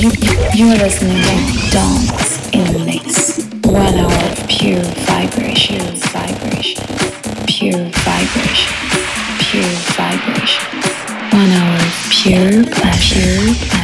You're listening to Dance in the Mix. One hour pure vibration, vibration, pure vibration, pure vibration. One hour pure pleasure.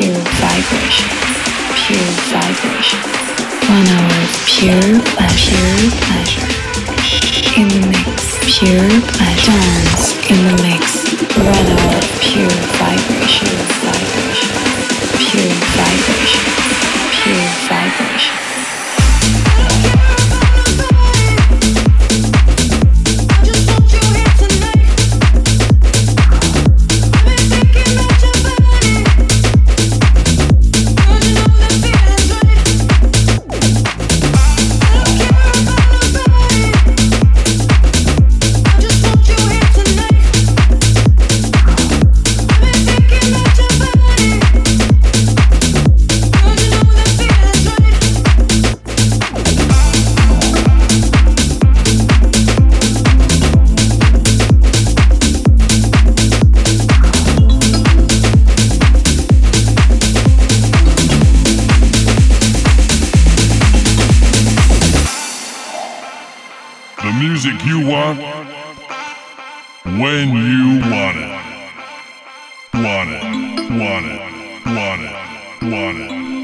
Pure vibration, pure vibration. One hour of pure pleasure, pleasure. In the mix, pure pleasure. Dance in the mix. One hour of pure vibration, vibration, pure vibration, pure vibration. you want, when you want it. Want it, want it, want it, want it.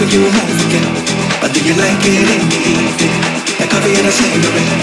do you like it? in do you like it in the evening? Like coffee and a cigarette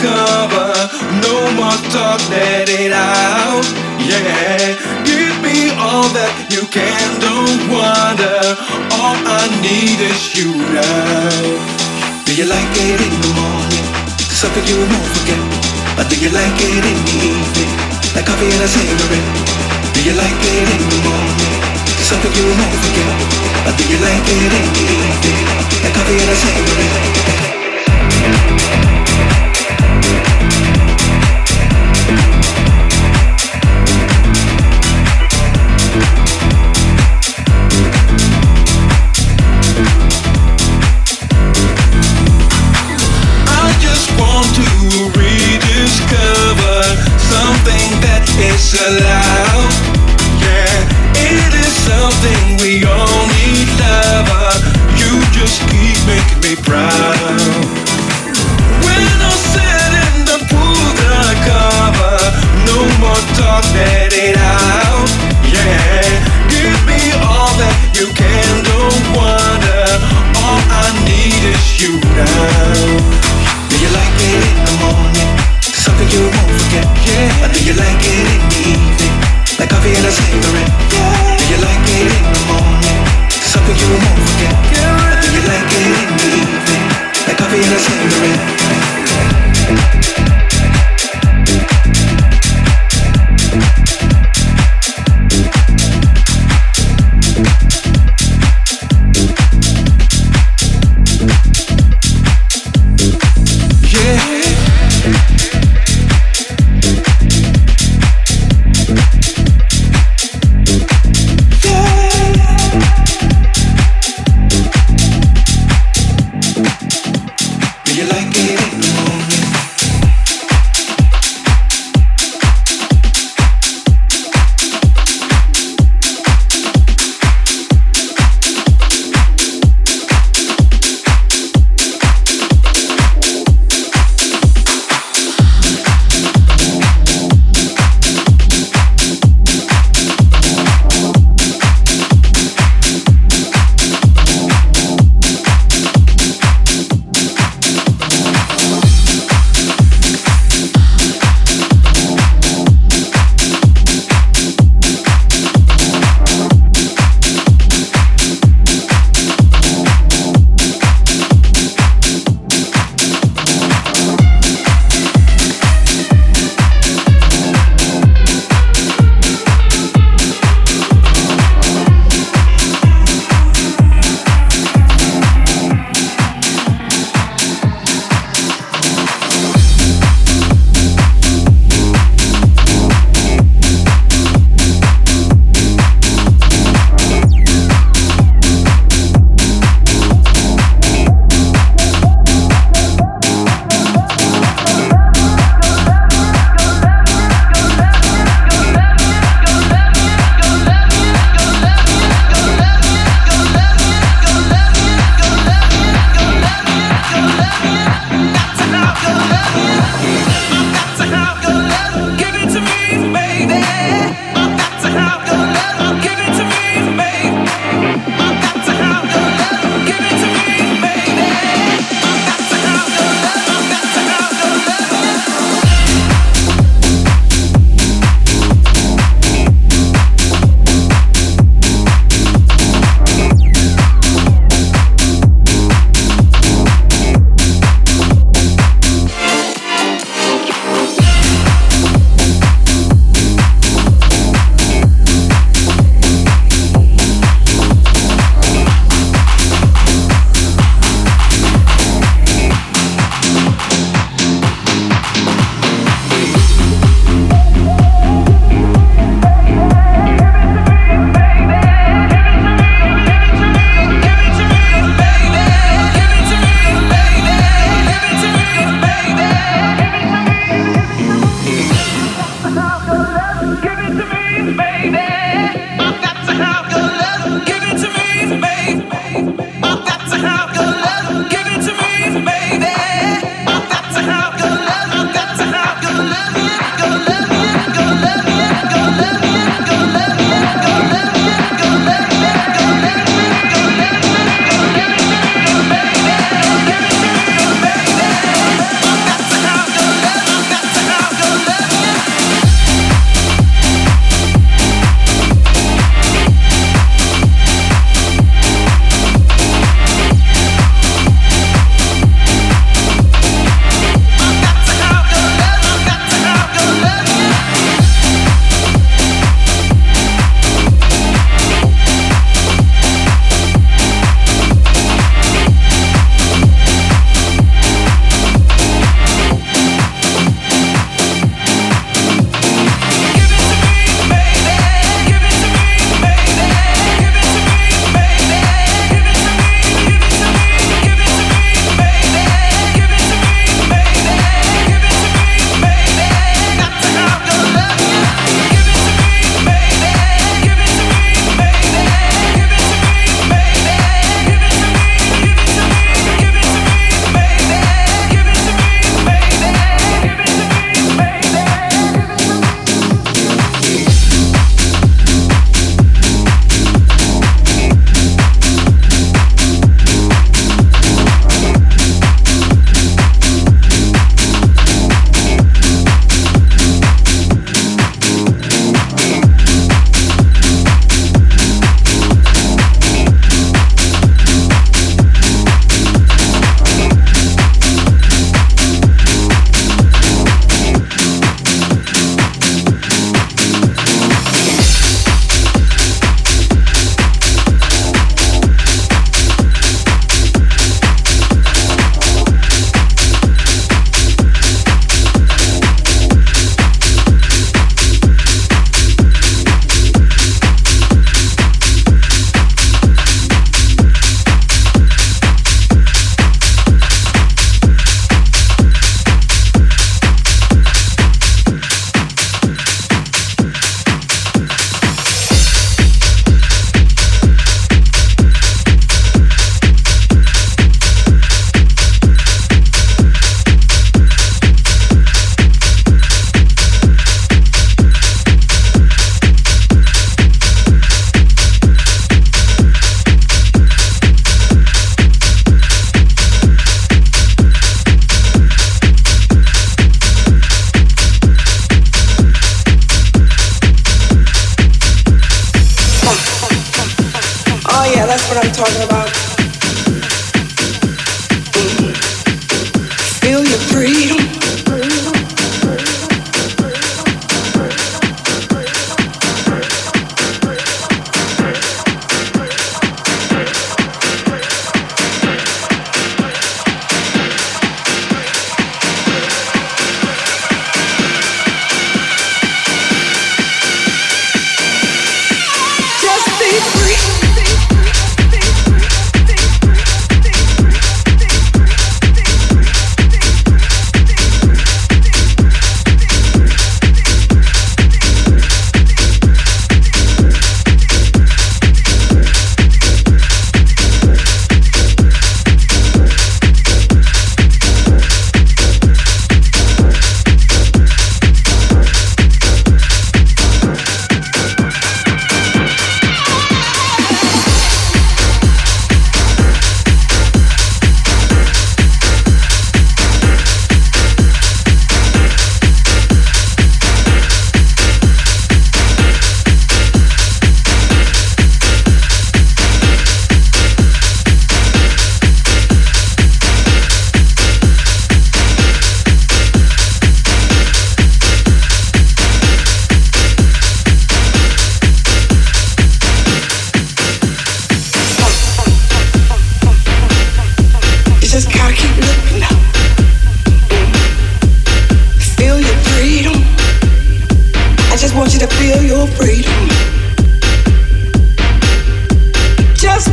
cover. No more talk, let it out. Yeah, give me all that you can. Don't wonder. All I need is you now. Do you like it in the morning? Something you won't forget. But do you like it in the evening? Like coffee and a cigarette. Do you like it in the morning? Something you won't forget. But do you like it in the evening? Like coffee and a cigarette.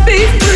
beat.